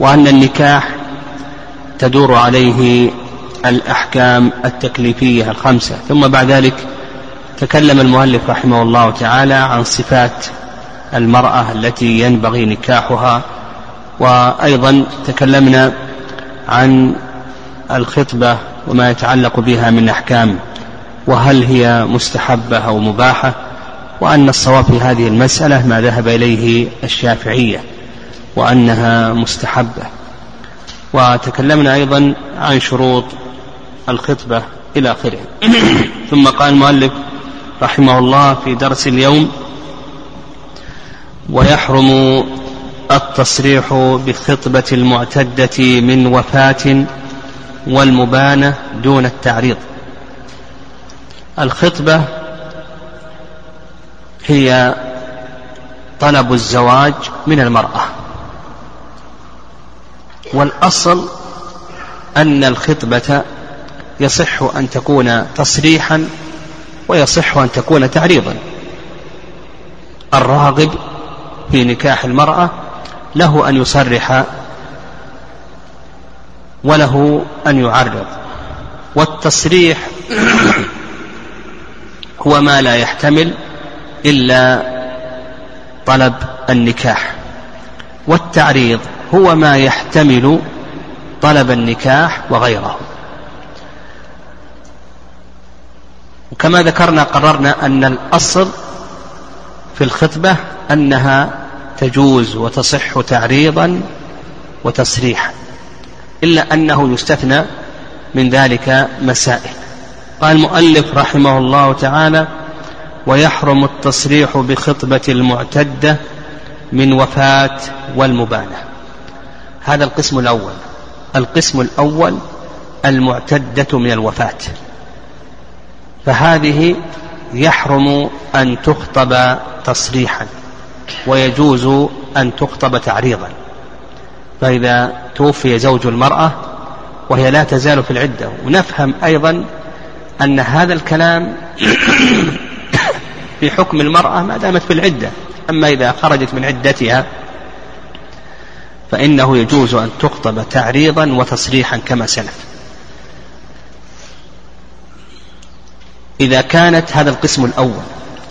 وأن النكاح تدور عليه الأحكام التكليفية الخمسة. ثم بعد ذلك تكلم المؤلف رحمه الله تعالى عن صفات المرأة التي ينبغي نكاحها. وأيضا تكلمنا عن الخطبة وما يتعلق بها من أحكام وهل هي مستحبة أو مباحة وأن الصواب في هذه المسألة ما ذهب إليه الشافعية. وأنها مستحبة. وتكلمنا أيضا عن شروط الخطبة إلى آخره. ثم قال المؤلف رحمه الله في درس اليوم ويحرم التصريح بخطبة المعتدة من وفاة والمبانة دون التعريض. الخطبة هي طلب الزواج من المرأة. والأصل أن الخطبة يصح أن تكون تصريحا ويصح أن تكون تعريضا. الراغب في نكاح المرأة له أن يصرح وله أن يعرض والتصريح هو ما لا يحتمل إلا طلب النكاح. والتعريض هو ما يحتمل طلب النكاح وغيره. وكما ذكرنا قررنا أن الأصل في الخطبة أنها تجوز وتصح تعريضا وتصريحا إلا أنه يستثنى من ذلك مسائل. قال المؤلف رحمه الله تعالى ويحرم التصريح بخطبة المعتدة من وفاة والمبانة هذا القسم الأول. القسم الأول المعتدة من الوفاة. فهذه يحرم أن تخطب تصريحا ويجوز أن تخطب تعريضا. فإذا توفي زوج المرأة وهي لا تزال في العدة ونفهم أيضا أن هذا الكلام في حكم المرأة ما دامت في العدة. أما إذا خرجت من عدتها فإنه يجوز أن تخطب تعريضا وتصريحا كما سلف. إذا كانت هذا القسم الأول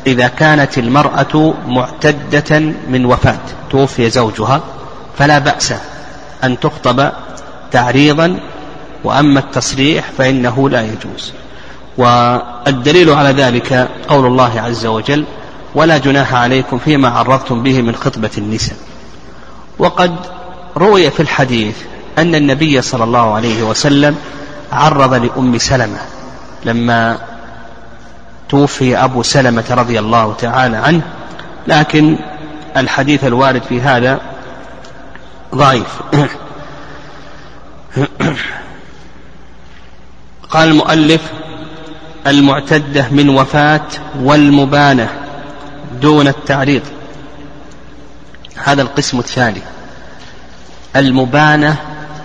إذا كانت المرأة معتدة من وفاة توفي زوجها فلا بأس أن تخطب تعريضا وأما التصريح فإنه لا يجوز. والدليل على ذلك قول الله عز وجل ولا جناح عليكم فيما عرضتم به من خطبة النساء. وقد روي في الحديث أن النبي صلى الله عليه وسلم عرض لأم سلمة لما توفي أبو سلمة رضي الله تعالى عنه لكن الحديث الوارد في هذا ضعيف. قال المؤلف المعتدة من وفاة والمبانة. دون التعريض. هذا القسم الثاني. المبانة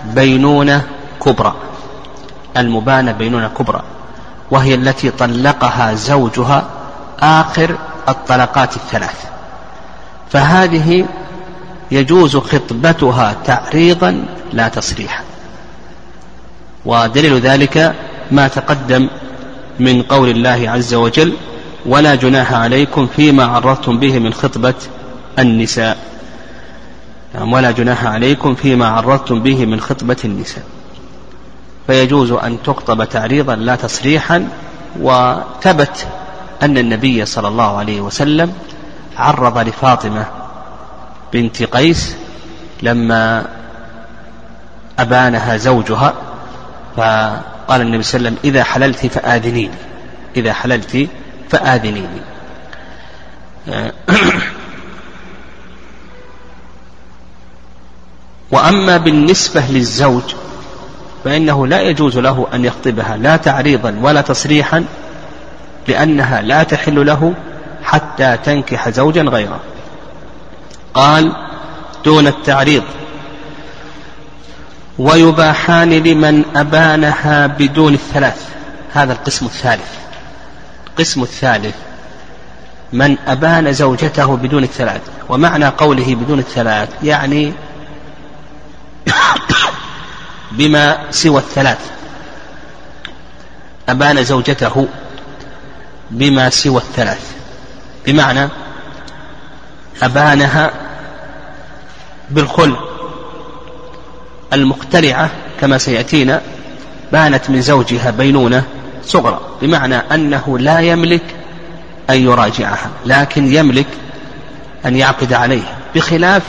بينونة كبرى. المبانة بينونة كبرى. وهي التي طلقها زوجها آخر الطلقات الثلاث. فهذه يجوز خطبتها تعريضا لا تصريحا ودليل ذلك ما تقدم من قول الله عز وجل ولا جناح عليكم فيما عرضتم به من خطبة النساء. يعني ولا جناح عليكم فيما عرضتم به من خطبة النساء. فيجوز أن تخطب تعريضا لا تصريحا وثبت أن النبي صلى الله عليه وسلم عرض لفاطمة بنت قيس لما أبانها زوجها فقال النبي صلى الله عليه وسلم إذا حللت فآذنيني إذا حللت فآذنيني وأما بالنسبة للزوج فإنه لا يجوز له أن يخطبها لا تعريضا ولا تصريحا لأنها لا تحل له حتى تنكح زوجا غيره. قال دون التعريض. ويباحان لمن أبانها بدون الثلاث. هذا القسم الثالث. القسم الثالث من أبان زوجته بدون الثلاث. ومعنى قوله بدون الثلاث يعني بما سوى الثلاث. أبان زوجته بما سوى الثلاث. بمعنى أبانها بالخل المخترعة كما سيأتينا بانت من زوجها بينونة صغرى بمعنى أنه لا يملك أن يراجعها لكن يملك أن يعقد عليها بخلاف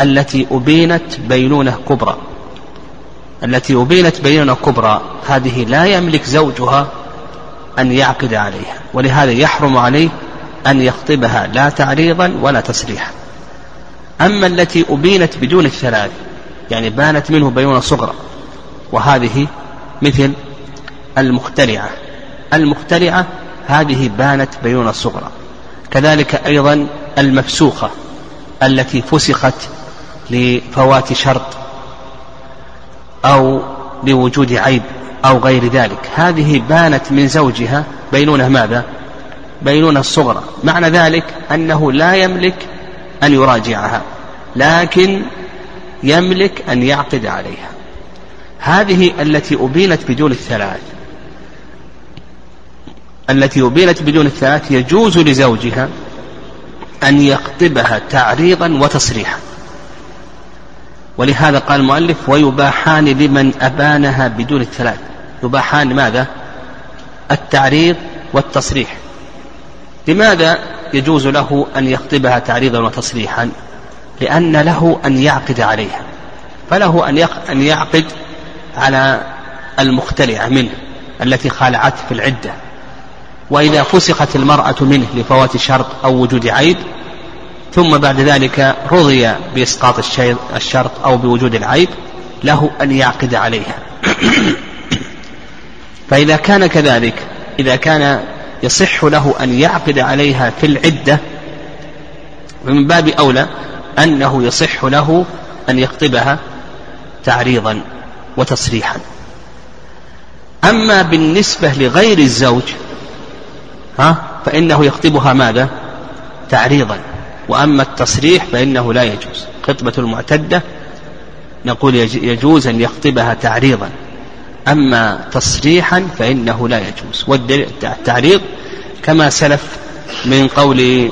التي أبينت بينونة كبرى. التي أبينت بينونة كبرى هذه لا يملك زوجها أن يعقد عليها ولهذا يحرم عليه أن يخطبها لا تعريضا ولا تسريحا. أما التي أبينت بدون الثلاث يعني بانت منه بينونة صغرى وهذه مثل المخترعة. المخترعة هذه بانت بينونة صغرى. كذلك أيضا المفسوخة التي فسخت لفوات شرط أو لوجود عيب أو غير ذلك. هذه بانت من زوجها. بينونة ماذا؟ بينونة الصغرى معنى ذلك أنه لا يملك أن يراجعها لكن يملك أن يعقد عليها. هذه التي أبينت بدون الثلاث. التي أبينت بدون الثلاث يجوز لزوجها أن يخطبها تعريضا وتصريحا. ولهذا قال المؤلف ويباحان لمن أبانها بدون الثلاث يباحان ماذا التعريض والتصريح. لماذا يجوز له أن يخطبها تعريضا وتصريحا؟ لأن له أن يعقد عليها. فله أن يعقد على المختلعة منه التي خالعته في العدة. وإذا فسخت المرأة منه لفوات شرط أو وجود عيب ثم بعد ذلك رضي بإسقاط الشرط أو بوجود العيب له أن يعقد عليها. فإذا كان كذلك إذا كان يصح له أن يعقد عليها في العدة فمن باب أولى أنه يصح له أن يخطبها تعريضا وتصريحا. أما بالنسبة لغير الزوج ها؟ فإنه يخطبها ماذا؟ تعريضا. وأما التصريح فإنه لا يجوز. خطبة المعتدة نقول يجوز أن يخطبها تعريضا. أما تصريحا فإنه لا يجوز. والتعريض كما سلف من قول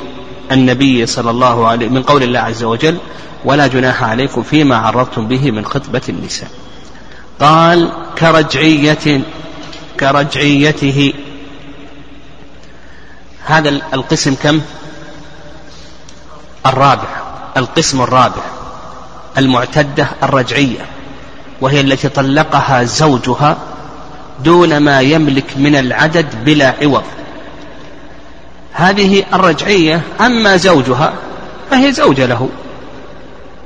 النبي صلى الله عليه من قول الله عز وجل ولا جناح عليكم فيما عرضتم به من خطبة النساء. قال كرجعية كرجعيته هذا القسم كم؟ الرابع القسم الرابع المعتدة الرجعية وهي التي طلقها زوجها دون ما يملك من العدد بلا عوض. هذه الرجعية أما زوجها فهي زوجة له.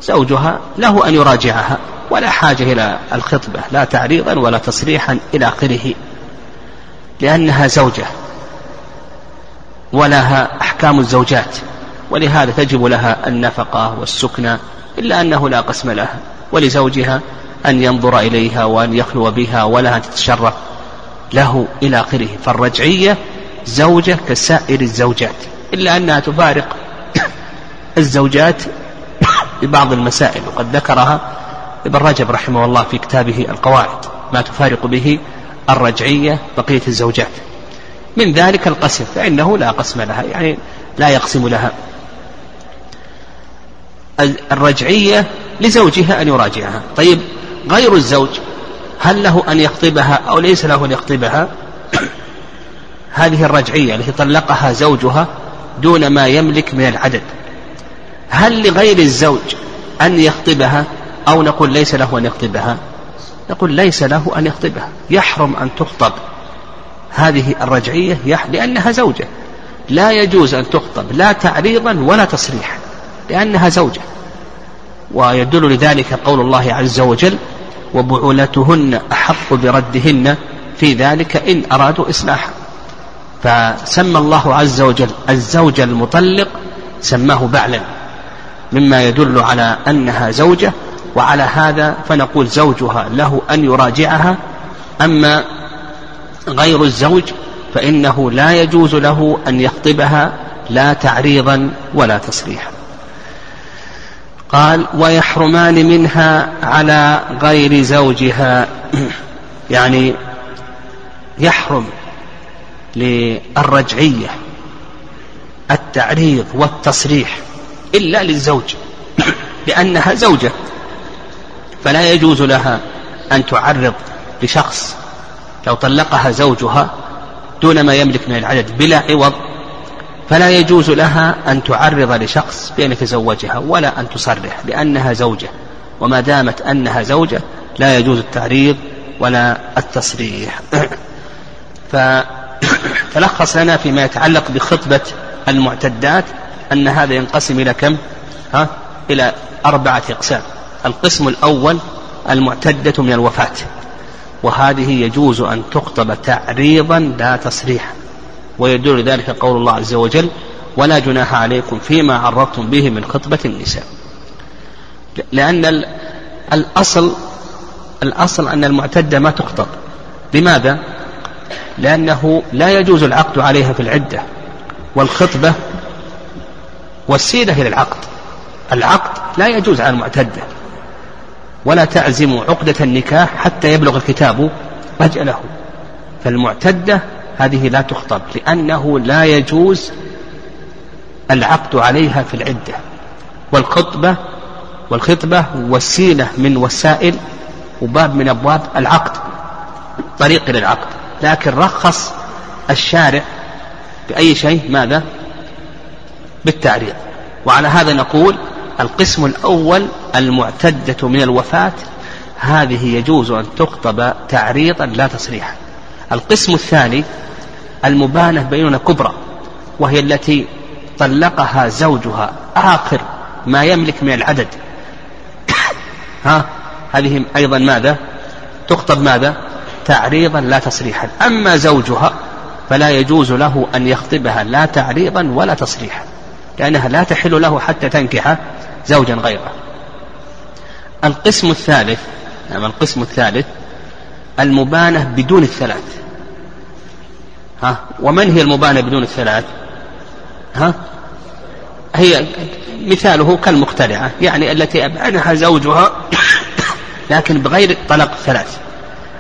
زوجها له أن يراجعها ولا حاجة إلى الخطبة لا تعريضا ولا تصريحا إلى آخره لأنها زوجة. ولها أحكام الزوجات ولهذا تجب لها النفقة والسكنى إلا أنه لا قسم لها ولزوجها أن ينظر إليها وأن يخلو بها ولها تتشرف له إلى آخره. فالرجعية زوجة كسائر الزوجات إلا أنها تفارق الزوجات ببعض المسائل. وقد ذكرها ابن رجب رحمه الله في كتابه القواعد ما تفارق به الرجعية بقية الزوجات. من ذلك القسم فإنه لا قسم لها يعني لا يقسم لها. الرجعية لزوجها أن يراجعها. طيب غير الزوج هل له أن يخطبها أو ليس له أن يخطبها؟ هذه الرجعية التي طلقها زوجها دون ما يملك من العدد. هل لغير الزوج أن يخطبها أو نقول ليس له أن يخطبها؟ نقول ليس له أن يخطبها. يحرم أن تخطب. هذه الرجعية لأنها زوجة. لا يجوز أن تخطب لا تعريضا ولا تصريحا لأنها زوجة. ويدل لذلك قول الله عز وجل وبعولتهن أحق بردهن في ذلك إن أرادوا إصلاحا. فسمى الله عز وجل الزوج المطلق سماه بعلا. مما يدل على أنها زوجة وعلى هذا فنقول زوجها له أن يراجعها. أما غير الزوج فإنه لا يجوز له أن يخطبها لا تعريضا ولا تصريحا. قال ويحرمان منها على غير زوجها. يعني يحرم للرجعية التعريض والتصريح إلا للزوج. لأنها زوجة. فلا يجوز لها أن تعرض لشخص لو طلقها زوجها دون ما يملك من العدد بلا عوض فلا يجوز لها أن تعرض لشخص بأن يتزوجها ولا أن تصرح لأنها زوجة وما دامت أنها زوجة لا يجوز التعريض ولا التصريح فتلخص لنا فيما يتعلق بخطبة المعتدات أن هذا ينقسم إلى كم؟ ها؟ إلى أربعة أقسام القسم الأول المعتدة من الوفاة وهذه يجوز أن تخطب تعريضا لا تصريحا. ويدل ذلك قول الله عز وجل ولا جناح عليكم فيما عرضتم به من خطبة النساء. لأن الأصل الأصل أن المعتدة ما تخطب. لماذا؟ لأنه لا يجوز العقد عليها في العدة والخطبة وسيلة إلى العقد. العقد لا يجوز على المعتدة. ولا تعزم عقدة النكاح حتى يبلغ الكتاب أجله فالمعتدة هذه لا تخطب لأنه لا يجوز العقد عليها في العدة. والخطبة والخطبة وسيلة من وسائل وباب من أبواب العقد طريق إلى العقد. لكن رخص الشارع بأي شيء ماذا؟ بالتعريض. وعلى هذا نقول القسم الأول المعتدة من الوفاة هذه يجوز أن تخطب تعريضا لا تصريحا. القسم الثاني المبانة بينونة كبرى وهي التي طلقها زوجها آخر ما يملك من العدد. ها؟ هذه أيضا ماذا؟ تخطب ماذا؟ تعريضا لا تصريحا. أما زوجها فلا يجوز له أن يخطبها لا تعريضا ولا تصريحا لأنها لا تحل له حتى تنكح زوجا غيره. القسم الثالث نعم القسم الثالث المبانة بدون الثلاث. ها ومن هي المبانة بدون الثلاث؟ ها هي مثاله كالمخترعة يعني التي أبانها زوجها لكن بغير طلاق الثلاث.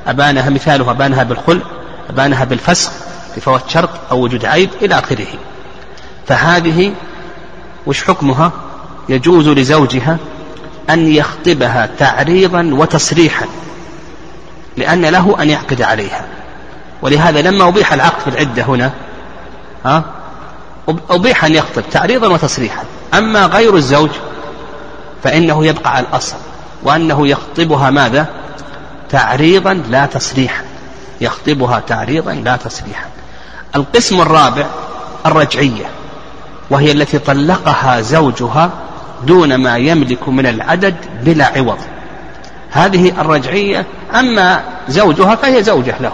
أبانها مثاله أبانها بالخلع أبانها بالفسخ بفوات شرط أو وجود عيب إلى آخره. فهذه وش حكمها؟ يجوز لزوجها أن يخطبها تعريضا وتصريحا لأن له أن يعقد عليها. ولهذا لما أبيح العقد في العدة هنا ها أبيح أن يخطب تعريضا وتصريحا. أما غير الزوج فإنه يبقى على الأصل وأنه يخطبها ماذا؟ تعريضا لا تصريحا. يخطبها تعريضا لا تصريحا. القسم الرابع الرجعية وهي التي طلقها زوجها دون ما يملك من العدد بلا عوض. هذه الرجعية أما زوجها فهي زوجة له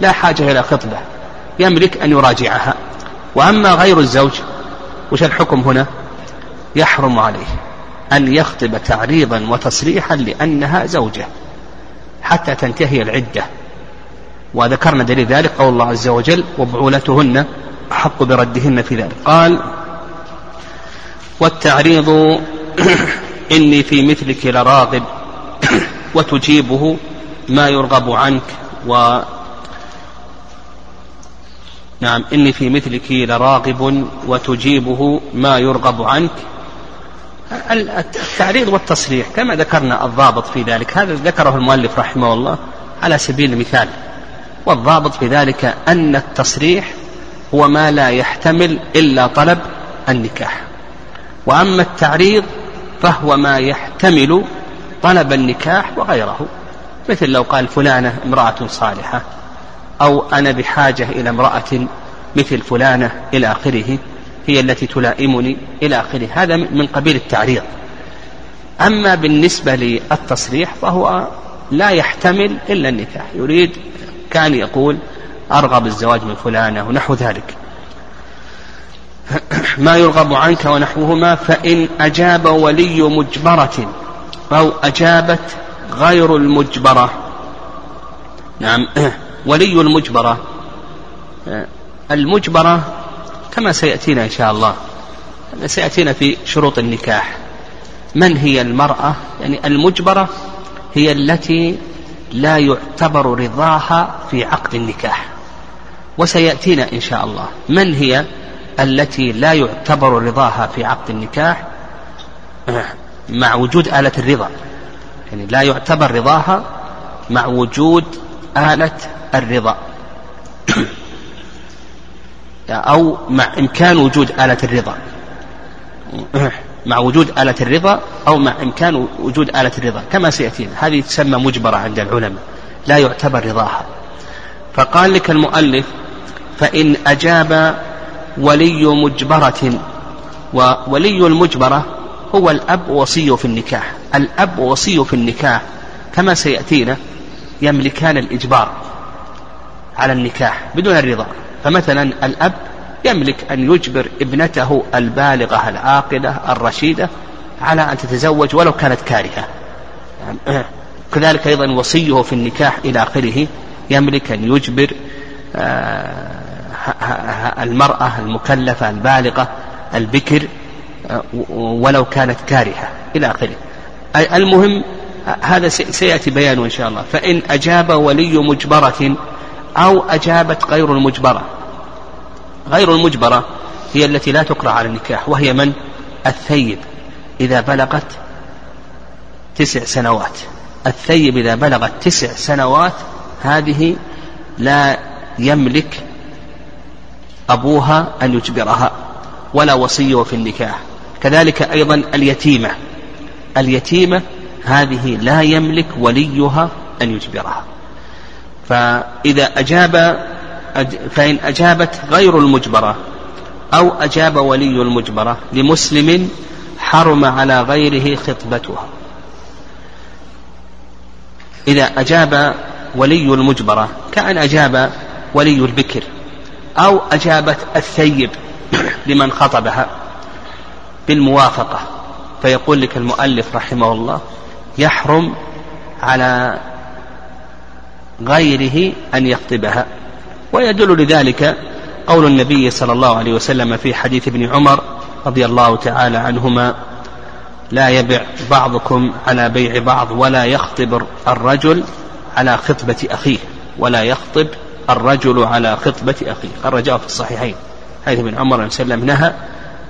لا حاجة إلى خطبة يملك أن يراجعها. وأما غير الزوج وش الحكم هنا؟ يحرم عليه أن يخطب تعريضا وتصريحا لأنها زوجة حتى تنتهي العدة. وذكرنا دليل ذلك قول الله عز وجل وبعولتهن أحق بردهن في ذلك قال والتعريض إني في مثلك لراغب وتجيبه ما يرغب عنك و نعم إني في مثلك لراغب وتجيبه ما يرغب عنك. التعريض والتصريح كما ذكرنا الضابط في ذلك هذا ذكره المؤلف رحمه الله على سبيل المثال. والضابط في ذلك أن التصريح هو ما لا يحتمل إلا طلب النكاح. وأما التعريض فهو ما يحتمل طلب النكاح وغيره مثل لو قال فلانة امرأة صالحة أو أنا بحاجة إلى امرأة مثل فلانة إلى آخره هي التي تلائمني إلى آخره. هذا من قبيل التعريض. أما بالنسبة للتصريح فهو لا يحتمل إلا النكاح. يريد كان يقول أرغب الزواج من فلانة ونحو ذلك. ما يرغب عنك ونحوهما فإن أجاب ولي مجبرة أو أجابت غير المجبرة. نعم ولي المجبرة. المجبرة كما سيأتينا إن شاء الله سيأتينا في شروط النكاح. من هي المرأة؟ يعني المجبرة هي التي لا يعتبر رضاها في عقد النكاح. وسيأتينا إن شاء الله من هي؟ التي لا يعتبر رضاها في عقد النكاح مع وجود آلة الرضا. يعني لا يعتبر رضاها مع وجود آلة الرضا. أو مع إمكان وجود آلة الرضا. مع وجود آلة الرضا أو مع إمكان وجود آلة الرضا. كما سيأتينا. هذه تسمى مجبرة عند العلماء. لا يعتبر رضاها. فقال لك المؤلف فإن أجاب ولي مجبرة. وولي المجبرة هو الأب وصي في النكاح. الأب وصي في النكاح كما سيأتينا يملكان الإجبار على النكاح بدون الرضا. فمثلا الأب يملك أن يجبر ابنته البالغة العاقلة الرشيدة على أن تتزوج ولو كانت كارهة. كذلك أيضا وصيه في النكاح إلى آخره يملك أن يجبر آه، المرأة المكلفة البالغة البكر آه، ولو كانت كارهة إلى آخره. المهم هذا سيأتي بيانه إن شاء الله. فإن أجاب ولي مجبرة أو أجابت غير المجبرة. غير المجبرة هي التي لا تقرأ على النكاح وهي من؟ الثيب. إذا بلغت تسع سنوات. الثيب إذا بلغت تسع سنوات هذه لا يملك أبوها أن يجبرها ولا وصية في النكاح. كذلك أيضا اليتيمة. اليتيمة هذه لا يملك وليها أن يجبرها. فإذا أجاب فإن أجابت غير المجبرة أو أجاب ولي المجبرة لمسلم حرم على غيره خطبتها. إذا أجاب ولي المجبرة كأن أجاب ولي البكر أو أجابت الثيب لمن خطبها بالموافقة. فيقول لك المؤلف رحمه الله يحرم على غيره أن يخطبها. ويدل لذلك قول النبي صلى الله عليه وسلم في حديث ابن عمر رضي الله تعالى عنهما لا يبع بعضكم على بيع بعض ولا يخطب الرجل على خطبة أخيه ولا يخطب الرجل على خطبة أخيه. خرجه في الصحيحين. حيث ابن عمر وسلم نهى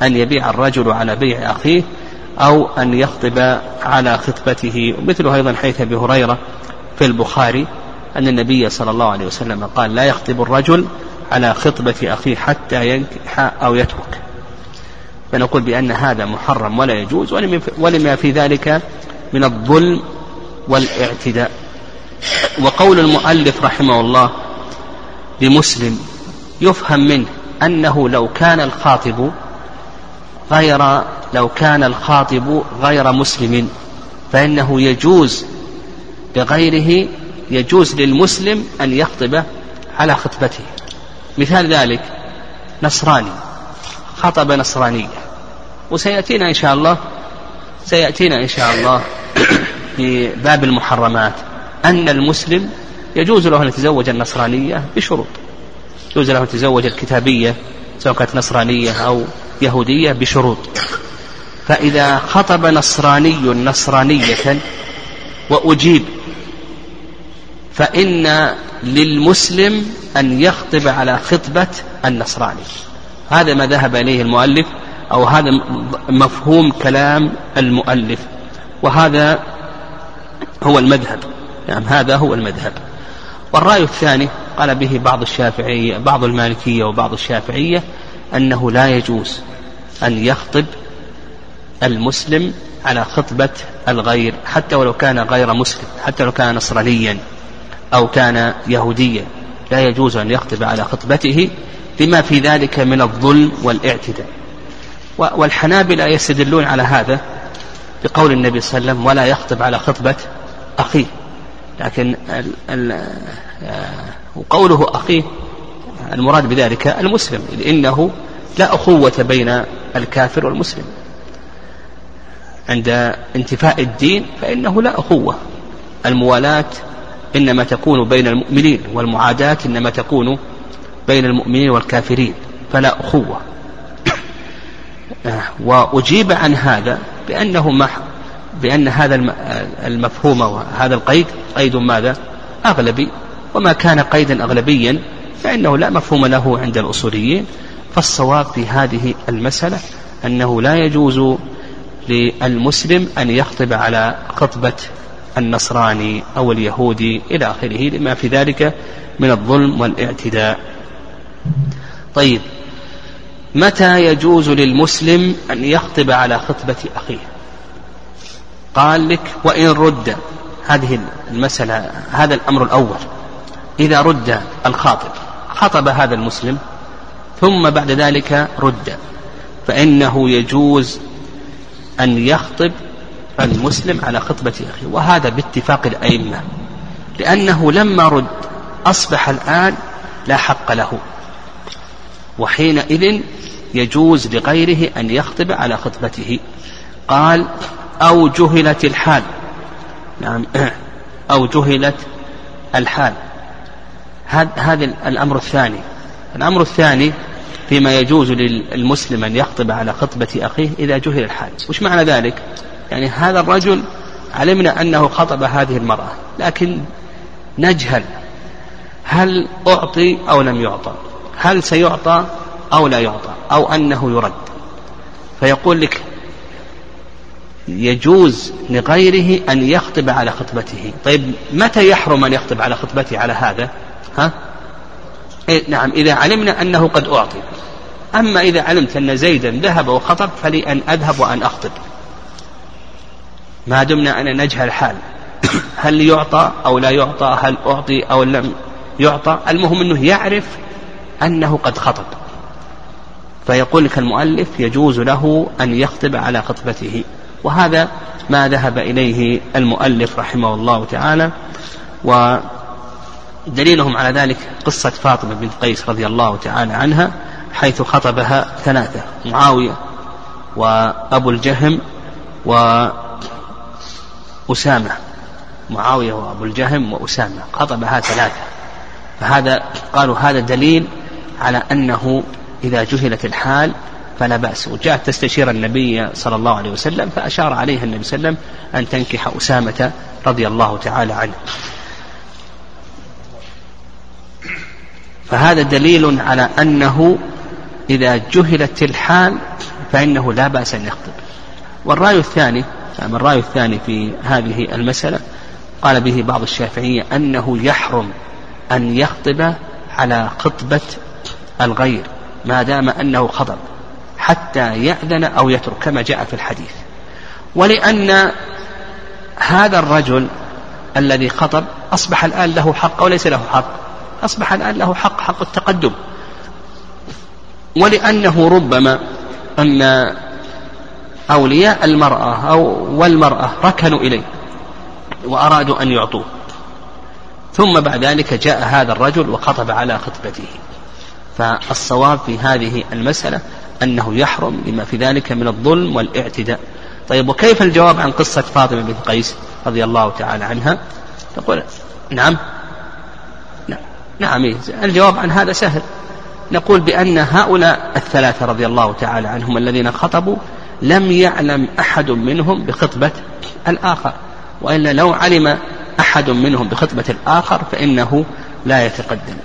أن يبيع الرجل على بيع أخيه أو أن يخطب على خطبته. مثله أيضا حيث أبي هريرة في البخاري أن النبي صلى الله عليه وسلم قال لا يخطب الرجل على خطبة أخيه حتى ينكح أو يترك. فنقول بأن هذا محرم ولا يجوز ولما في ذلك من الظلم والإعتداء. وقول المؤلف رحمه الله لمسلم يفهم منه أنه لو كان الخاطب غير لو كان الخاطب غير مسلم فإنه يجوز لغيره يجوز للمسلم أن يخطب على خطبته. مثال ذلك نصراني خطب نصرانية. وسيأتينا إن شاء الله سيأتينا إن شاء الله في باب المحرمات أن المسلم يجوز له أن يتزوج النصرانية بشروط. يجوز له أن يتزوج الكتابية سواء كانت نصرانية أو يهودية بشروط. فإذا خطب نصراني نصرانية وأجيب فإن للمسلم أن يخطب على خطبة النصراني. هذا ما ذهب إليه المؤلف أو هذا مفهوم كلام المؤلف. وهذا هو المذهب. نعم هذا هو المذهب. والرأي الثاني قال به بعض الشافعية بعض المالكية وبعض الشافعية أنه لا يجوز أن يخطب المسلم على خطبة الغير حتى ولو كان غير مسلم حتى لو كان نصرانيا أو كان يهوديا. لا يجوز أن يخطب على خطبته لما في ذلك من الظلم والاعتداء. والحنابلة يستدلون على هذا بقول النبي صلى الله عليه وسلم ولا يخطب على خطبة أخيه. لكن ال ال آه، وقوله أخيه المراد بذلك المسلم لأنه لا أخوة بين الكافر والمسلم. عند انتفاء الدين فإنه لا أخوة. الموالاة إنما تكون بين المؤمنين والمعاداة إنما تكون بين المؤمنين والكافرين فلا أخوة. وأجيب عن هذا بأنه بأن هذا المفهوم وهذا القيد قيد ماذا؟ أغلبي. وما كان قيدا أغلبيا فإنه لا مفهوم له عند الأصوليين. فالصواب في هذه المسألة أنه لا يجوز للمسلم أن يخطب على خطبة النصراني أو اليهودي إلى آخره لما في ذلك من الظلم والإعتداء. طيب متى يجوز للمسلم أن يخطب على خطبة أخيه؟ قال لك وإن رد هذه المسألة هذا الأمر الأول. إذا رد الخاطب خطب هذا المسلم ثم بعد ذلك رد. فإنه يجوز أن يخطب المسلم على خطبة أخيه. وهذا باتفاق الأئمة. لأنه لما رد أصبح الآن لا حق له. وحينئذ يجوز لغيره أن يخطب على خطبته. قال أو جهلت الحال. نعم. أو جهلت الحال. هذا الأمر الثاني. الأمر الثاني فيما يجوز للمسلم أن يخطب على خطبة أخيه إذا جهل الحال. وش معنى ذلك؟ يعني هذا الرجل علمنا أنه خطب هذه المرأة لكن نجهل. هل أعطي أو لم يعطى؟ هل سيعطى أو لا يعطى؟ أو أنه يرد؟ فيقول لك يجوز لغيره أن يخطب على خطبته. طيب متى يحرم أن يخطب على خطبته على هذا؟ ها؟ إيه نعم إذا علمنا أنه قد أعطي. أما إذا علمت أن زيدا ذهب وخطب فلي أن أذهب وأن أخطب. ما دمنا أن نجهل الحال. هل يعطى أو لا يعطى؟ هل أعطي أو لم يعطى؟ المهم أنه يعرف أنه قد خطب. فيقول لك المؤلف يجوز له أن يخطب على خطبته. وهذا ما ذهب إليه المؤلف رحمه الله تعالى ودليلهم على ذلك قصة فاطمة بنت قيس رضي الله تعالى عنها حيث خطبها ثلاثة معاوية وأبو الجهم وأسامة معاوية وأبو الجهم وأسامة خطبها ثلاثة. فهذا قالوا هذا دليل على أنه إذا جهلت الحال فلا بأس. وجاءت تستشير النبي صلى الله عليه وسلم فأشار عليها النبي صلى الله عليه وسلم أن تنكح أسامة رضي الله تعالى عنه. فهذا دليل على أنه إذا جهلت الحال فإنه لا بأس أن يخطب. والرأي الثاني الرأي الثاني في هذه المسألة قال به بعض الشافعية أنه يحرم أن يخطب على خطبة الغير ما دام أنه خطب. حتى يأذن أو يترك كما جاء في الحديث. ولأن هذا الرجل الذي خطب أصبح الآن له حق وليس له حق. أصبح الآن له حق حق التقدم. ولأنه ربما أن أولياء المرأة أو والمرأة ركنوا إليه وأرادوا أن يعطوه. ثم بعد ذلك جاء هذا الرجل وخطب على خطبته. فالصواب في هذه المسألة أنه يحرم لما في ذلك من الظلم والاعتداء. طيب وكيف الجواب عن قصة فاطمة بنت قيس رضي الله تعالى عنها؟ تقول نعم. نعم. نعم إيه. الجواب عن هذا سهل. نقول بأن هؤلاء الثلاثة رضي الله تعالى عنهم الذين خطبوا لم يعلم أحد منهم بخطبة الآخر. وإلا لو علم أحد منهم بخطبة الآخر فإنه لا يتقدم.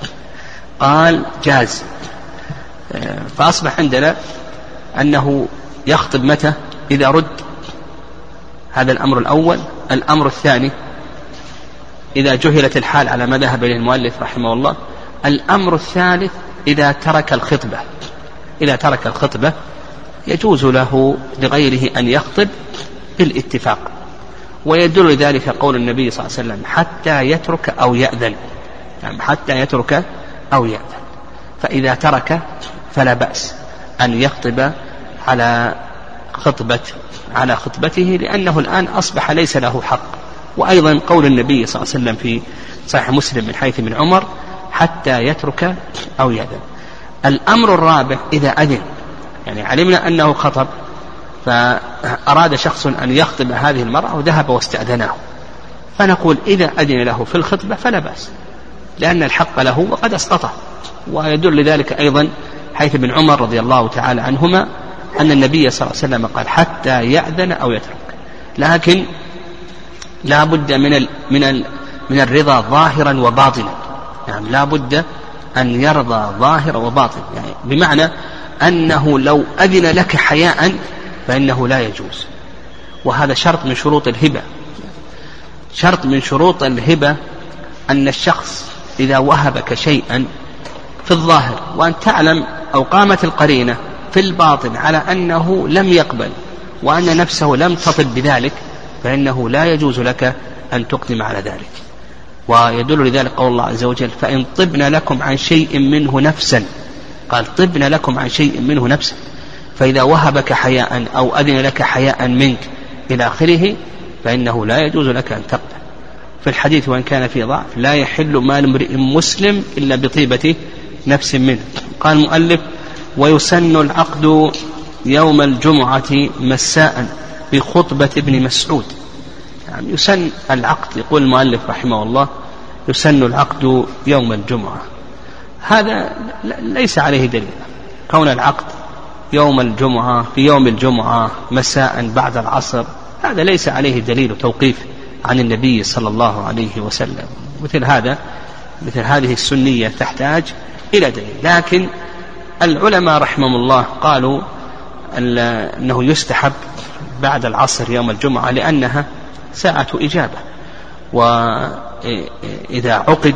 قال جاز. فأصبح عندنا أنه يخطب متى؟ إذا رد هذا الأمر الأول. الأمر الثاني إذا جهلت الحال على ما ذهب إليه المؤلف رحمه الله الأمر الثالث إذا ترك الخطبة. إذا ترك الخطبة يجوز له لغيره أن يخطب بالاتفاق. ويدل ذلك قول النبي صلى الله عليه وسلم حتى يترك أو يأذن. يعني حتى يترك أو يأذن. فإذا ترك فلا بأس أن يخطب على خطبة على خطبته لأنه الآن أصبح ليس له حق. وأيضا قول النبي صلى الله عليه وسلم في صحيح مسلم من حيث من عمر حتى يترك أو يأذن. الأمر الرابع إذا أذن. يعني علمنا أنه خطب فأراد شخص أن يخطب هذه المرأة وذهب واستأذنه. فنقول إذا أذن له في الخطبة فلا بأس. لأن الحق له وقد أسقطه. ويدل لذلك أيضا حيث ابن عمر رضي الله تعالى عنهما أن النبي صلى الله عليه وسلم قال حتى يأذن أو يترك. لكن لا بد من ال من ال من الرضا ظاهرا وباطنا. يعني لا بد أن يرضى ظاهرا وباطنا. يعني بمعنى أنه لو أذن لك حياء فإنه لا يجوز. وهذا شرط من شروط الهبة. شرط من شروط الهبة أن الشخص إذا وهبك شيئا في الظاهر وأن تعلم أو قامت القرينة في الباطن على أنه لم يقبل وأن نفسه لم تطب بذلك فإنه لا يجوز لك أن تقدم على ذلك. ويدل لذلك قول الله عز وجل فإن طبن لكم عن شيء منه نفسا قال طبن لكم عن شيء منه نفسا. فإذا وهبك حياء أو أذن لك حياء منك إلى آخره فإنه لا يجوز لك أن تقبل في الحديث وإن كان في ضعف. لا يحل مال امرئ مسلم إلا بطيبة نفس منه. قال المؤلف ويسن العقد يوم الجمعة مساء بخطبة ابن مسعود. يعني يسن العقد يقول المؤلف رحمه الله يسن العقد يوم الجمعة. هذا ليس عليه دليل. كون العقد يوم الجمعة في يوم الجمعة مساء بعد العصر هذا ليس عليه دليل توقيف عن النبي صلى الله عليه وسلم. مثل هذا مثل هذه السنية تحتاج إلى دليل. لكن العلماء رحمهم الله قالوا أنه يستحب بعد العصر يوم الجمعة لأنها ساعة إجابة. وإذا عقد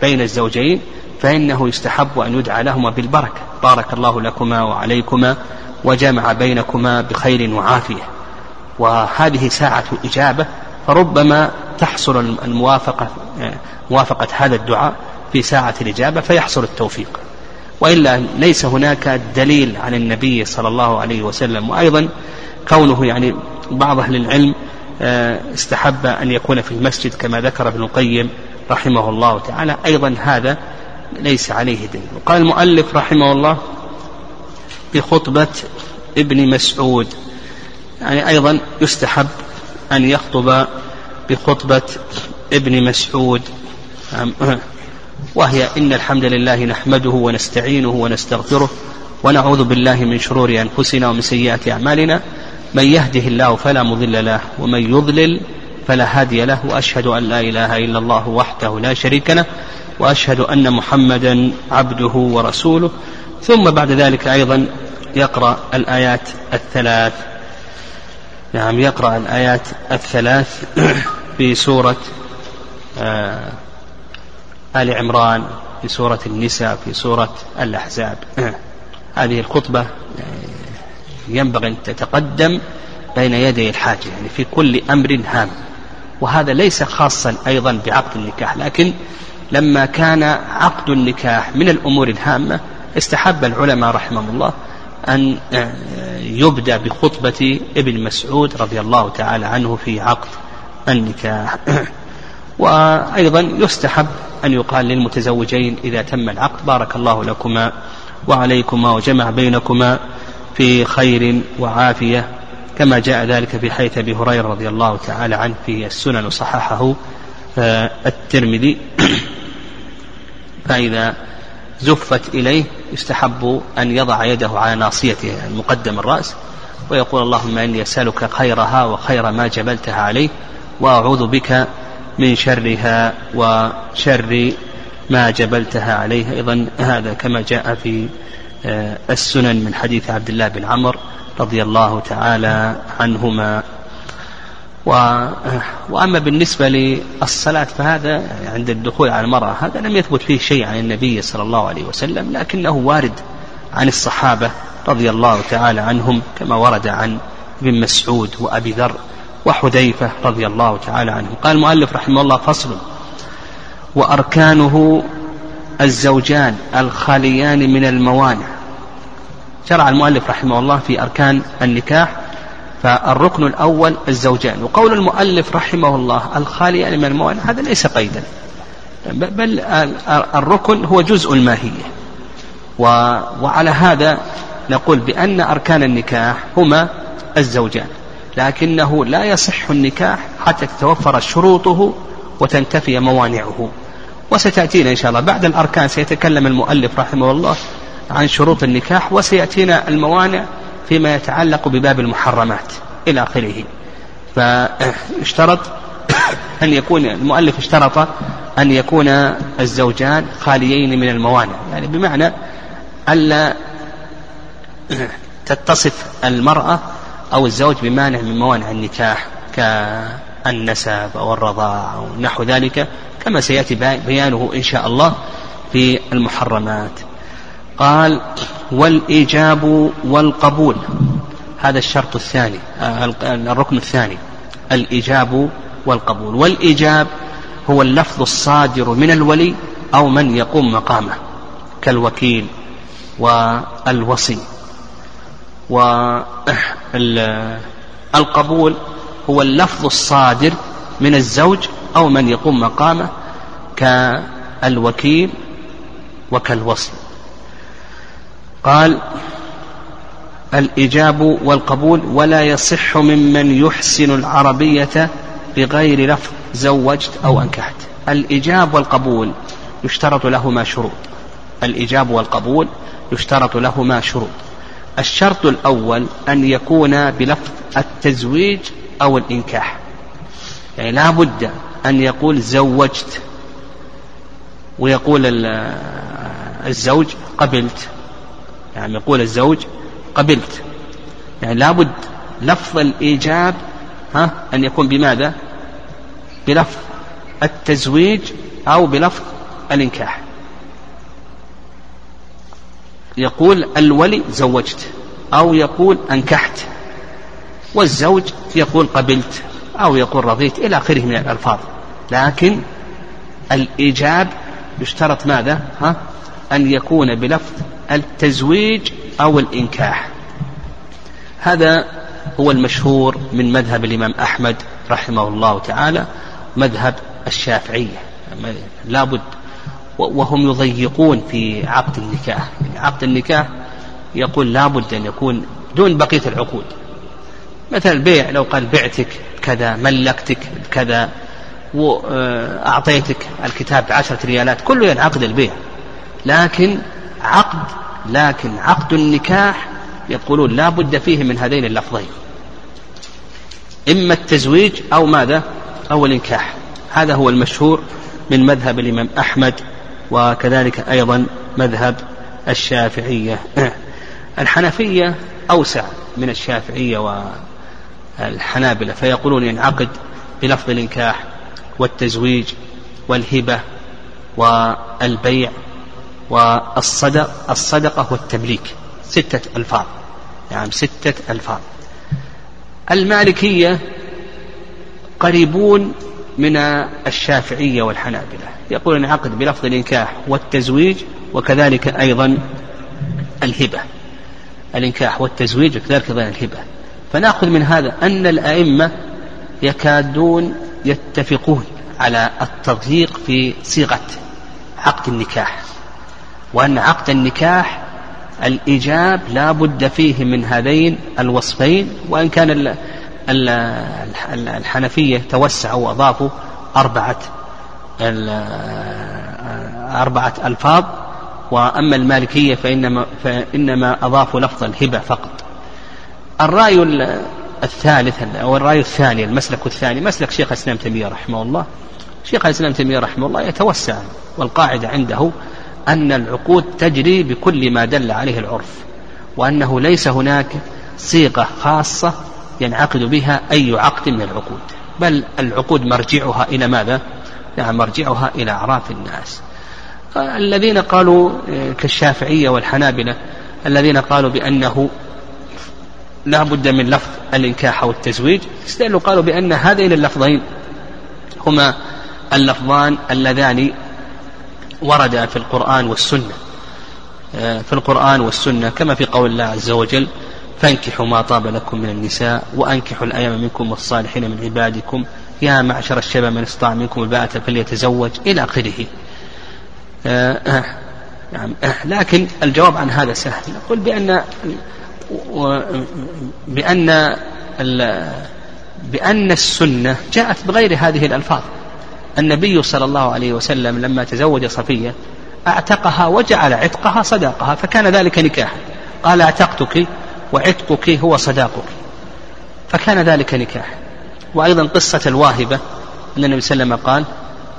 بين الزوجين فإنه يستحب أن يدعى لهما بالبركة. بارك الله لكما وعليكما وجمع بينكما بخير وعافية. وهذه ساعة إجابة فربما تحصل الموافقة موافقة هذا الدعاء في ساعة الإجابة فيحصل التوفيق. وإلا ليس هناك دليل عن النبي صلى الله عليه وسلم. وأيضا كونه يعني بعض أهل العلم آه، استحب أن يكون في المسجد كما ذكر ابن القيم رحمه الله تعالى. أيضا هذا ليس عليه دليل. وقال المؤلف رحمه الله بخطبة ابن مسعود يعني أيضا يستحب أن يخطب بخطبة ابن مسعود. وهي إن الحمد لله نحمده ونستعينه ونستغفره ونعوذ بالله من شرور أنفسنا ومن سيئات أعمالنا. من يهده الله فلا مضل له ومن يضلل فلا هادي له وأشهد أن لا إله إلا الله وحده لا شريك له وأشهد أن محمدا عبده ورسوله. ثم بعد ذلك أيضا يقرأ الآيات الثلاث. نعم يقرأ الآيات الثلاث في سورة آه آل عمران في سورة النساء في سورة الأحزاب. هذه الخطبة ينبغي أن تتقدم بين يدي الحاجة يعني في كل أمر هام. وهذا ليس خاصا أيضا بعقد النكاح لكن لما كان عقد النكاح من الأمور الهامة استحب العلماء رحمهم الله أن يبدأ بخطبة ابن مسعود رضي الله تعالى عنه في عقد النكاح. وأيضا يستحب أن يقال للمتزوجين إذا تم العقد بارك الله لكما وعليكما وجمع بينكما في خير وعافية كما جاء ذلك في حيث أبي هريرة رضي الله تعالى عنه في السنن وصححه آه، الترمذي. فإذا زفت إليه يستحب أن يضع يده على ناصيته يعني مقدم الرأس ويقول اللهم إني أسألك خيرها وخير ما جبلتها عليه وأعوذ بك من شرها وشر ما جبلتها عليه. أيضا هذا كما جاء في آه، السنن من حديث عبد الله بن عمر رضي الله تعالى عنهما. و... وأما بالنسبة للصلاة فهذا عند الدخول على المرأة هذا لم يثبت فيه شيء عن النبي صلى الله عليه وسلم لكنه وارد عن الصحابة رضي الله تعالى عنهم كما ورد عن ابن مسعود وأبي ذر وحذيفة رضي الله تعالى عنه قال المؤلف رحمه الله فصل وأركانه الزوجان الخاليان من الموانع. شرع المؤلف رحمه الله في أركان النكاح فالركن الأول الزوجان. وقول المؤلف رحمه الله الخاليان من الموانع هذا ليس قيدا. بل الركن هو جزء الماهية. وعلى هذا نقول بأن أركان النكاح هما الزوجان. لكنه لا يصح النكاح حتى تتوفر شروطه وتنتفي موانعه. وستأتينا إن شاء الله بعد الأركان سيتكلم المؤلف رحمه الله عن شروط النكاح وسيأتينا الموانع فيما يتعلق بباب المحرمات إلى آخره. فاشترط أن يكون المؤلف اشترط أن يكون الزوجان خاليين من الموانع. يعني بمعنى ألا تتصف المرأة أو الزوج بمانع من موانع النكاح كالنسب أو الرضاع أو نحو ذلك كما سيأتي بيانه إن شاء الله في المحرمات. قال والإيجاب والقبول. هذا الشرط الثاني الركن الثاني. الإيجاب والقبول. والإيجاب هو اللفظ الصادر من الولي أو من يقوم مقامه كالوكيل والوصي. والقبول هو اللفظ الصادر من الزوج أو من يقوم مقامه كالوكيل وكالوصي. قال الإجاب والقبول ولا يصح ممن يحسن العربية بغير لفظ زوجت أو أنكحت. الإجاب والقبول يشترط لهما شروط. الإجاب والقبول يشترط لهما شروط. الشرط الأول أن يكون بلفظ التزويج أو الإنكاح. يعني لا بد أن يقول زوجت ويقول الزوج قبلت. يعني يقول الزوج قبلت. يعني لابد لفظ الإيجاب ها أن يكون بماذا؟ بلفظ التزويج أو بلفظ الإنكاح. يقول الولي زوجت أو يقول أنكحت والزوج يقول قبلت أو يقول رضيت إلى آخره من الألفاظ. لكن الإيجاب يشترط ماذا؟ ها أن يكون بلفظ التزويج أو الإنكاح. هذا هو المشهور من مذهب الإمام أحمد رحمه الله تعالى مذهب الشافعية. لابد وهم يضيقون في عقد النكاح. عقد النكاح يقول لابد أن يكون دون بقية العقود. مثلا البيع لو قال بعتك كذا ملكتك كذا وأعطيتك الكتاب بعشرة ريالات كله ينعقد البيع. لكن عقد لكن عقد النكاح يقولون لا بد فيه من هذين اللفظين. إما التزويج أو ماذا؟ أو الإنكاح. هذا هو المشهور من مذهب الإمام أحمد وكذلك أيضا مذهب الشافعية. الحنفية أوسع من الشافعية والحنابلة فيقولون ينعقد بلفظ الإنكاح والتزويج والهبة والبيع. والصدق الصدقة والتمليك. ستة ألفاظ. يعني ستة ألفاظ. المالكية قريبون من الشافعية والحنابلة. يقول انعقد بلفظ الإنكاح والتزويج وكذلك أيضا الهبة. الإنكاح والتزويج وكذلك أيضا الهبة. فنأخذ من هذا أن الأئمة يكادون يتفقون على التضييق في صيغة عقد النكاح. وأن عقد النكاح الإيجاب لا بد فيه من هذين الوصفين وإن كان الحنفية توسعوا وأضافوا أربعة أربعة ألفاظ وأما المالكية فإنما, فإنما أضافوا لفظ الهبة فقط. الرأي الثالث أو الرأي الثاني المسلك الثاني مسلك شيخ الإسلام تيمية رحمه الله. شيخ الإسلام تيمية رحمه الله يتوسع والقاعدة عنده أن العقود تجري بكل ما دل عليه العرف وأنه ليس هناك صيغة خاصة ينعقد بها أي عقد من العقود بل العقود مرجعها إلى ماذا؟ نعم مرجعها إلى أعراف الناس الذين قالوا كالشافعية والحنابلة الذين قالوا بأنه لا بد من لفظ الإنكاح أو التزويج استدلوا قالوا بأن هذين اللفظين هما اللفظان اللذان ورد في القرآن والسنة. آه، في القرآن والسنة كما في قول الله عز وجل فانكحوا ما طاب لكم من النساء وأنكحوا الأيام منكم والصالحين من عبادكم. يا معشر الشباب من استطاع منكم الباءة فليتزوج إلى آخره. آه، آه، لكن الجواب عن هذا سهل. نقول بأن بأن بأن السنة جاءت بغير هذه الألفاظ. النبي صلى الله عليه وسلم لما تزوج صفية أعتقها وجعل عتقها صداقها فكان ذلك نكاحا. قال أعتقتك وعتقك هو صداقك. فكان ذلك نكاح وأيضا قصة الواهبة أن النبي صلى الله عليه وسلم قال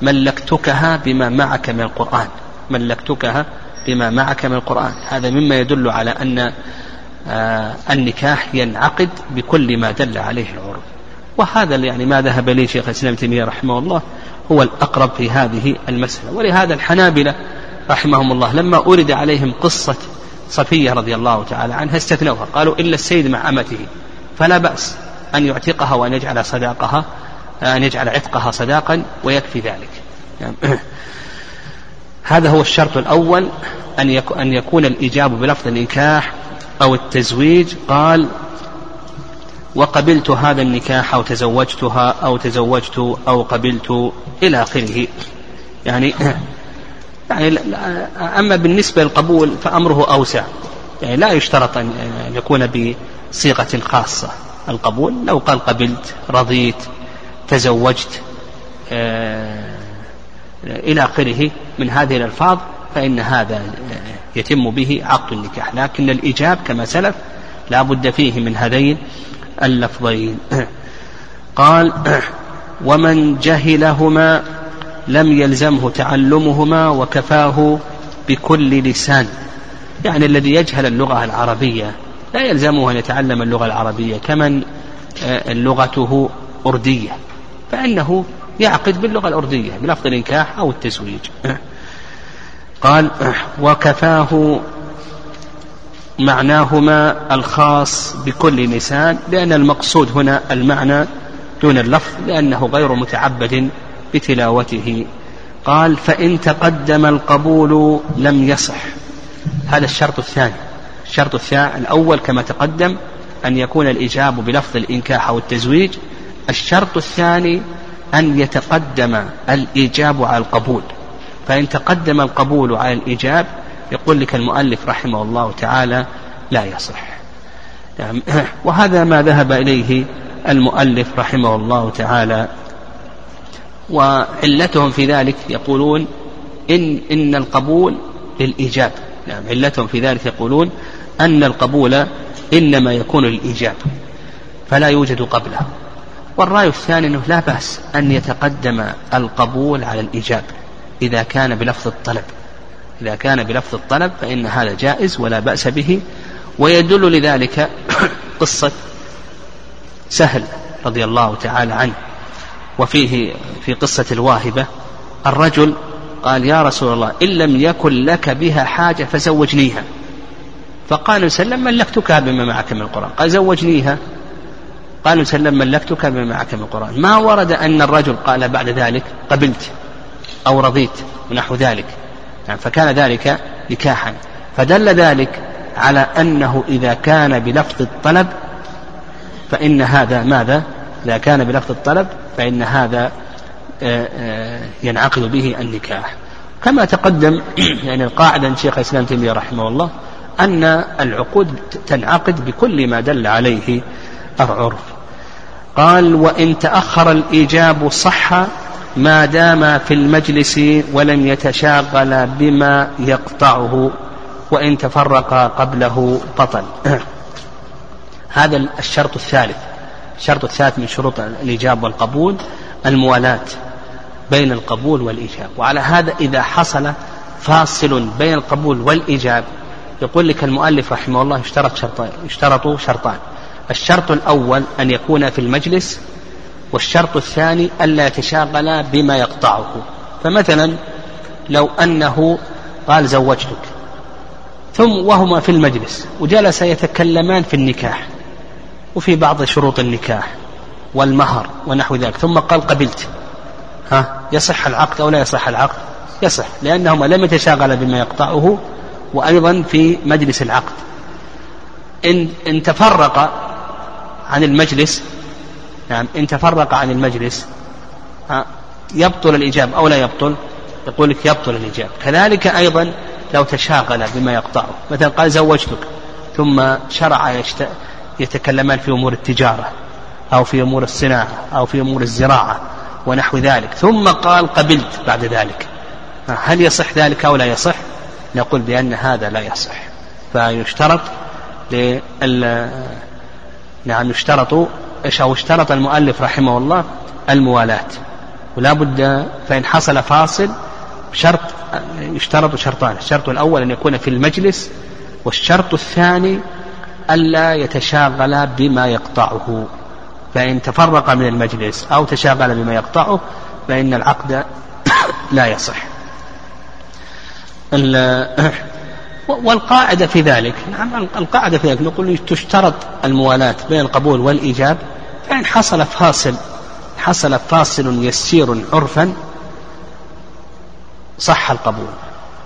ملكتكها بما معك من القرآن. ملكتكها بما معك من القرآن. هذا مما يدل على أن آه النكاح ينعقد بكل ما دل عليه العرف. وهذا يعني ما ذهب إليه شيخ الإسلام تيمية رحمه الله هو الأقرب في هذه المسألة. ولهذا الحنابلة رحمهم الله لما أورد عليهم قصة صفية رضي الله تعالى عنها استثنوها. قالوا إلا السيد مع أمته فلا بأس أن يعتقها وأن يجعل صداقها أن يجعل عتقها صداقا ويكفي ذلك. يعني هذا هو الشرط الأول أن أن يكون الإجاب بلفظ النكاح أو التزويج. قال وقبلت هذا النكاح أو تزوجتها أو تزوجت أو قبلت إلى آخره. يعني يعني أما بالنسبة للقبول فأمره أوسع. يعني لا يشترط أن يكون بصيغة خاصة. القبول لو قال قبلت رضيت تزوجت آه، إلى آخره من هذه الألفاظ فإن هذا يتم به عقد النكاح. لكن الإيجاب كما سلف لا بد فيه من هذين. اللفظين. قال ومن جهلهما لم يلزمه تعلمهما وكفاه بكل لسان. يعني الذي يجهل اللغة العربية لا يلزمه أن يتعلم اللغة العربية كمن آه، لغته أردية فإنه يعقد باللغة الأردية بلفظ الإنكاح أو التزويج قال وكفاه معناهما الخاص بكل لسان لأن المقصود هنا المعنى دون اللفظ لأنه غير متعبد بتلاوته. قال فإن تقدم القبول لم يصح. هذا الشرط الثاني. الشرط الثاني الأول كما تقدم أن يكون الإجاب بلفظ الإنكاح أو التزويج. الشرط الثاني أن يتقدم الإيجاب على القبول. فإن تقدم القبول على الإيجاب يقول لك المؤلف رحمه الله تعالى لا يصح. يعني وهذا ما ذهب إليه المؤلف رحمه الله تعالى. وعلتهم في ذلك يقولون إن إن القبول للإيجاب. نعم. علتهم في ذلك يقولون أن القبول إنما يكون للإيجاب فلا يوجد قبله. والرأي الثاني أنه لا بأس أن يتقدم القبول على الإيجاب إذا كان بلفظ الطلب. إذا كان بلفظ الطلب فإن هذا جائز ولا بأس به. ويدل لذلك قصة سهل رضي الله تعالى عنه. وفيه في قصة الواهبة الرجل قال يا رسول الله إن لم يكن لك بها حاجة فزوجنيها. فقال سلم ملكتك بما معك من القرآن. قال زوجنيها. قال سلم ملكتك بما معك من القرآن. ما ورد أن الرجل قال بعد ذلك قبلت أو رضيت ونحو ذلك. يعني فكان ذلك نكاحا. فدل ذلك على أنه إذا كان بلفظ الطلب فإن هذا ماذا؟ إذا كان بلفظ الطلب فإن هذا آه، آه، ينعقد به النكاح. كما تقدم يعني القاعدة شيخ الإسلام تيمية رحمه الله أن العقود تنعقد بكل ما دل عليه العرف. قال وإن تأخر الإيجاب صح ما دام في المجلس ولم يتشاغل بما يقطعه وإن تفرق قبله بطل. هذا الشرط الثالث. الشرط الثالث من شروط الإيجاب والقبول الموالاة بين القبول والإيجاب. وعلى هذا إذا حصل فاصل بين القبول والإيجاب يقول لك المؤلف رحمه الله اشترط شرطين اشترطوا شرطان. الشرط الأول أن يكون في المجلس والشرط الثاني ألا يتشاغل بما يقطعه فمثلا لو أنه قال زوجتك ثم وهما في المجلس وجلس يتكلمان في النكاح وفي بعض شروط النكاح والمهر ونحو ذلك ثم قال قبلت. ها يصح العقد أو لا يصح العقد؟ يصح لأنهما لم يتشاغل بما يقطعه وأيضا في مجلس العقد. إن, إن تفرق عن المجلس نعم. إن تفرق عن المجلس يبطل الإجابة أو لا يبطل يقول لك يبطل الإجابة. كذلك أيضا لو تشاغل بما يقطعه. مثلا قال زوجتك ثم شرع يشت... يتكلمان في أمور التجارة أو في أمور الصناعة أو في أمور الزراعة ونحو ذلك. ثم قال قبلت بعد ذلك. هل يصح ذلك أو لا يصح؟ نقول بأن هذا لا يصح. فيشترط لل نعم يشترط أو اشترط المؤلف رحمه الله الموالاة ولا بد فإن حصل فاصل شرط يشترط شرطان. الشرط الأول أن يكون في المجلس والشرط الثاني ألا يتشاغل بما يقطعه. فإن تفرق من المجلس أو تشاغل بما يقطعه فإن العقد لا يصح. والقاعدة في ذلك. نعم القاعدة في ذلك. نقول تشترط الموالاة بين القبول والإيجاب. فإن حصل فاصل حصل فاصل يسير عرفا صح القبول.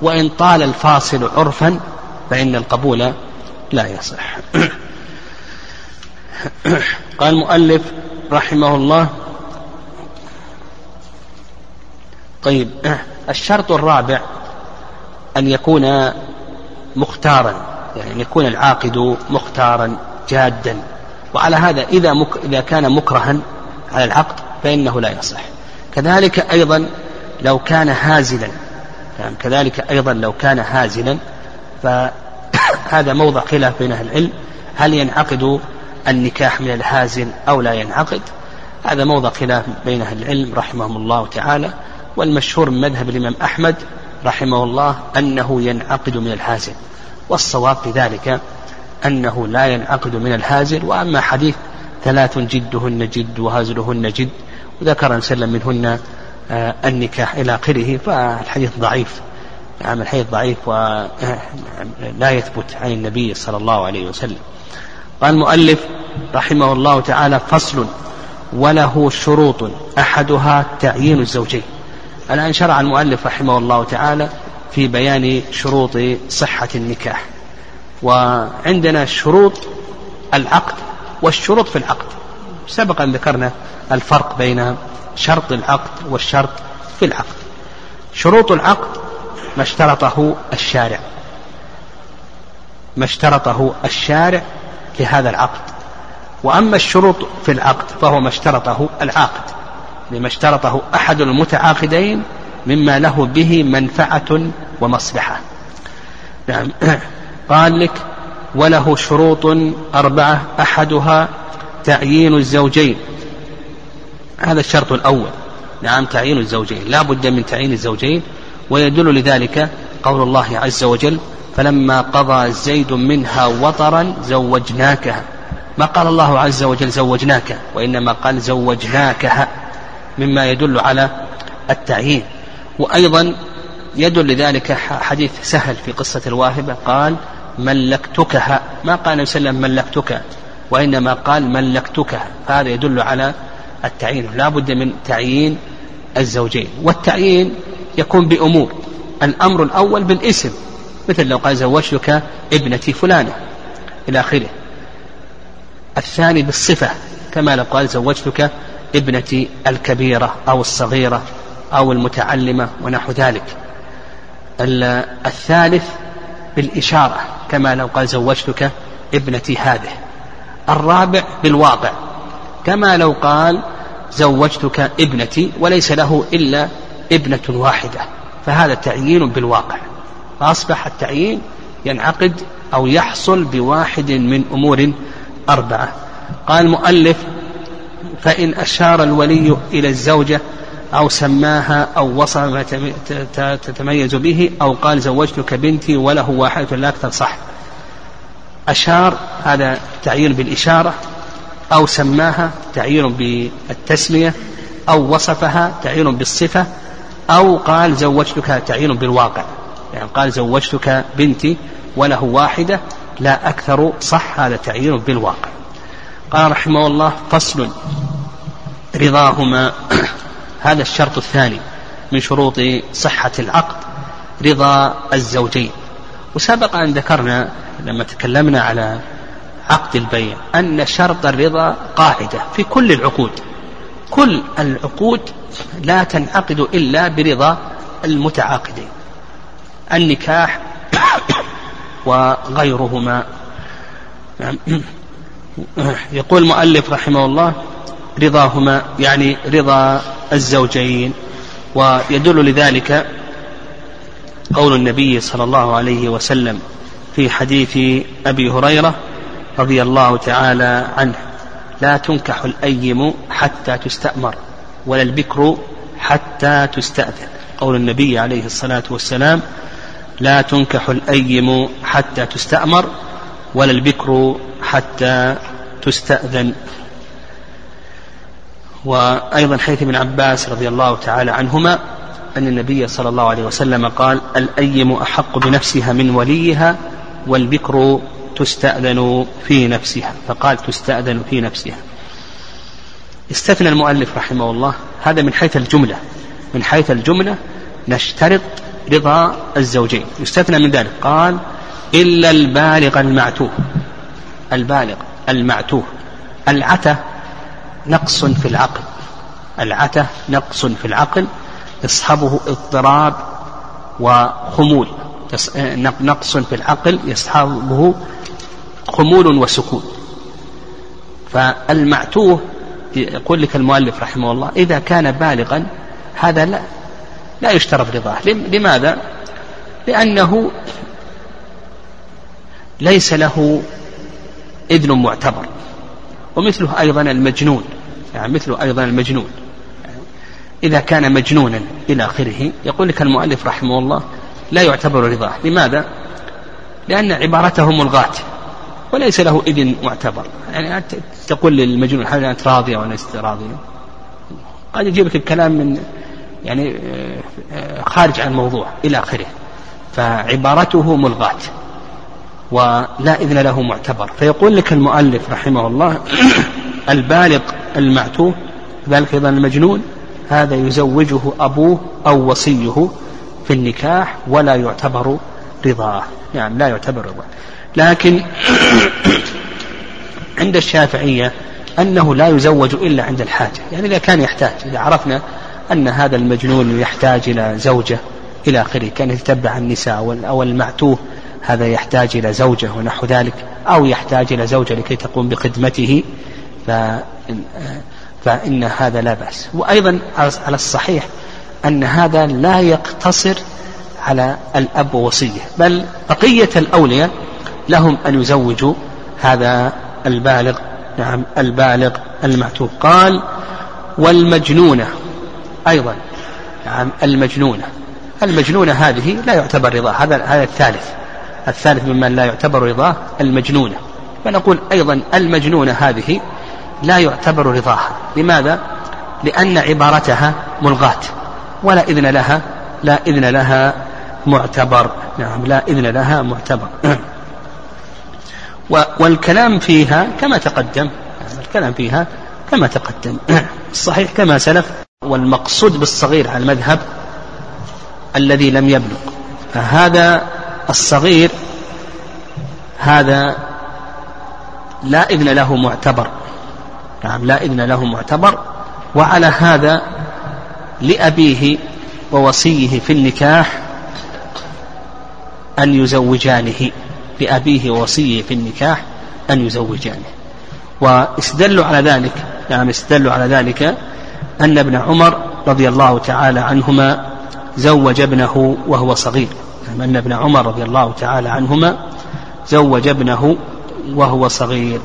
وإن طال الفاصل عرفا فإن القبول لا يصح. قال المؤلف رحمه الله. طيب الشرط الرابع أن يكون مختارا يعني أن يكون العاقد مختارا جادا. وعلى هذا إذا مك إذا كان مكرها على العقد فإنه لا يصح. كذلك أيضا لو كان هازلا يعني كذلك أيضا لو كان هازلا فهذا موضع خلاف بين أهل العلم. هل ينعقد النكاح من الهازل أو لا ينعقد؟ هذا موضع خلاف بين أهل العلم رحمهم الله تعالى. والمشهور من مذهب الإمام أحمد رحمه الله أنه ينعقد من الهازل والصواب في ذلك أنه لا ينعقد من الهازل وأما حديث ثلاث جدهن جد وهازلهن جد وذكر وسلم منهن آه، النكاح إلى آخره فالحديث ضعيف. نعم الحديث ضعيف ولا آه، يثبت عن النبي صلى الله عليه وسلم. قال المؤلف رحمه الله تعالى فصل وله شروط أحدها تعيين الزوجين. الآن شرع المؤلف رحمه الله تعالى في بيان شروط صحة النكاح. وعندنا شروط العقد والشروط في العقد. سبق أن ذكرنا الفرق بين شرط العقد والشرط في العقد. شروط العقد ما اشترطه الشارع. ما اشترطه الشارع لهذا العقد. وأما الشروط في العقد فهو ما اشترطه العاقد. لما اشترطه أحد المتعاقدين مما له به منفعة ومصلحة. نعم. قال لك وله شروط أربعة أحدها تعيين الزوجين. هذا الشرط الأول. نعم تعيين الزوجين. لا بد من تعيين الزوجين. ويدل لذلك قول الله عز وجل فلما قضى زيد منها وطرا زوجناكها. ما قال الله عز وجل زوجناك؟ وإنما قال زوجناكها. مما يدل على التعيين وأيضا يدل لذلك حديث سهل في قصة الواهبة قال ملكتكها ما قال النبي صلى الله عليه وسلم ملكتك وإنما قال ملكتكها فهذا يدل على التعيين لا بد من تعيين الزوجين. والتعيين يكون بأمور الأمر الأول بالاسم مثل لو قال زوجتك ابنتي فلانة إلى آخره. الثاني بالصفة كما لو قال زوجتك ابنتي الكبيرة أو الصغيرة أو المتعلمة ونحو ذلك. الثالث بالإشارة كما لو قال زوجتك ابنتي هذه. الرابع بالواقع كما لو قال زوجتك ابنتي وليس له إلا ابنة واحدة. فهذا تعيين بالواقع. فأصبح التعيين ينعقد أو يحصل بواحد من أمور أربعة. قال المؤلف فإن أشار الولي إلى الزوجة أو سماها أو وصف ما تتميز به أو قال زوجتك بنتي وله واحدة لا أكثر صح. أشار هذا تعيين بالإشارة أو سماها تعيين بالتسمية أو وصفها تعيين بالصفة أو قال زوجتك تعيين بالواقع. يعني قال زوجتك بنتي وله واحدة لا أكثر صح هذا تعيين بالواقع. قال رحمه الله فصل رضاهما. هذا الشرط الثاني من شروط صحة العقد رضا الزوجين. وسبق أن ذكرنا لما تكلمنا على عقد البيع أن شرط الرضا قاعدة في كل العقود. كل العقود لا تنعقد إلا برضا المتعاقدين النكاح وغيرهما. يقول المؤلف رحمه الله رضاهما يعني رضا الزوجين ويدل لذلك قول النبي صلى الله عليه وسلم في حديث أبي هريرة رضي الله تعالى عنه لا تنكح الأيم حتى تستأمر ولا البكر حتى تستأذن قول النبي عليه الصلاة والسلام لا تنكح الأيم حتى تستأمر ولا البكر حتى تستأذن. وأيضا حيث ابن عباس رضي الله تعالى عنهما أن النبي صلى الله عليه وسلم قال الأيم أحق بنفسها من وليها والبكر تستأذن في نفسها. فقال تستأذن في نفسها. استثنى المؤلف رحمه الله هذا من حيث الجملة. من حيث الجملة نشترط رضا الزوجين. يستثنى من ذلك. قال إلا البالغ المعتوه. البالغ المعتوه. العتة نقص في العقل. العتة نقص في العقل يصحبه اضطراب وخمول. نقص في العقل يصحبه خمول وسكون. فالمعتوه يقول لك المؤلف رحمه الله إذا كان بالغا هذا لا لا يشترط رضاه. لماذا؟ لأنه ليس له إذن معتبر. ومثله أيضا المجنون. يعني مثله أيضا المجنون. إذا كان مجنونا إلى آخره يقول لك المؤلف رحمه الله لا يعتبر رضاه. لماذا؟ لأن عبارته ملغاة وليس له إذن معتبر. يعني تقول للمجنون هل أنت راضية ولا لست راضية قد لك الكلام من يعني آه، خارج عن الموضوع إلى آخره. فعبارته ملغاة. ولا إذن له معتبر. فيقول لك المؤلف رحمه الله البالغ المعتوه ذلك أيضا المجنون هذا يزوجه أبوه أو وصيه في النكاح ولا يعتبر رضاه. يعني لا يعتبر رضاه. لكن عند الشافعية أنه لا يزوج إلا عند الحاجة. يعني إذا كان يحتاج إذا عرفنا أن هذا المجنون يحتاج إلى زوجة إلى آخره كان يتبع النساء أو المعتوه هذا يحتاج إلى زوجة ونحو ذلك أو يحتاج إلى زوجة لكي تقوم بخدمته فإن, فإن هذا لا بأس. وأيضا على الصحيح أن هذا لا يقتصر على الأب ووصية بل بقية الأولياء لهم أن يزوجوا هذا البالغ نعم البالغ المعتوق. قال والمجنونة أيضا نعم المجنونة. المجنونة هذه لا يعتبر رضاه هذا هذا الثالث. الثالث ممن لا يعتبر رضاه المجنونة. فنقول أيضا المجنونة هذه لا يعتبر رضاها. لماذا؟ لأن عبارتها ملغاة. ولا إذن لها لا إذن لها معتبر. نعم لا إذن لها معتبر. والكلام فيها كما تقدم. الكلام فيها كما تقدم. الصحيح كما سلف والمقصود بالصغير على المذهب الذي لم يبلغ. فهذا الصغير هذا لا إذن له معتبر. نعم لا إذن له معتبر. وعلى هذا لأبيه ووصيه في النكاح أن يزوجانه. لأبيه ووصيه في النكاح أن يزوجانه. واستدلوا على ذلك نعم استدلوا على ذلك أن ابن عمر رضي الله تعالى عنهما زوج ابنه وهو صغير. نعم أن ابن عمر رضي الله تعالى عنهما زوج ابنه وهو صغير.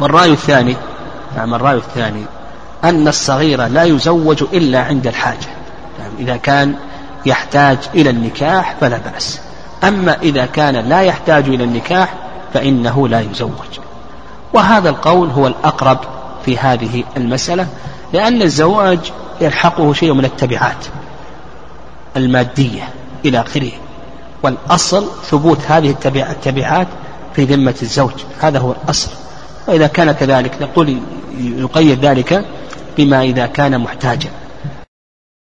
والرأي الثاني نعم الرأي الثاني أن الصغير لا يزوج إلا عند الحاجة. نعم إذا كان يحتاج إلى النكاح فلا بأس. أما إذا كان لا يحتاج إلى النكاح فإنه لا يزوج. وهذا القول هو الأقرب في هذه المسألة لأن الزواج يلحقه شيء من التبعات المادية إلى آخره. والأصل ثبوت هذه التبعات في ذمة الزوج. هذا هو الأصل. وإذا كان كذلك نقول يقيد ذلك بما إذا كان محتاجا.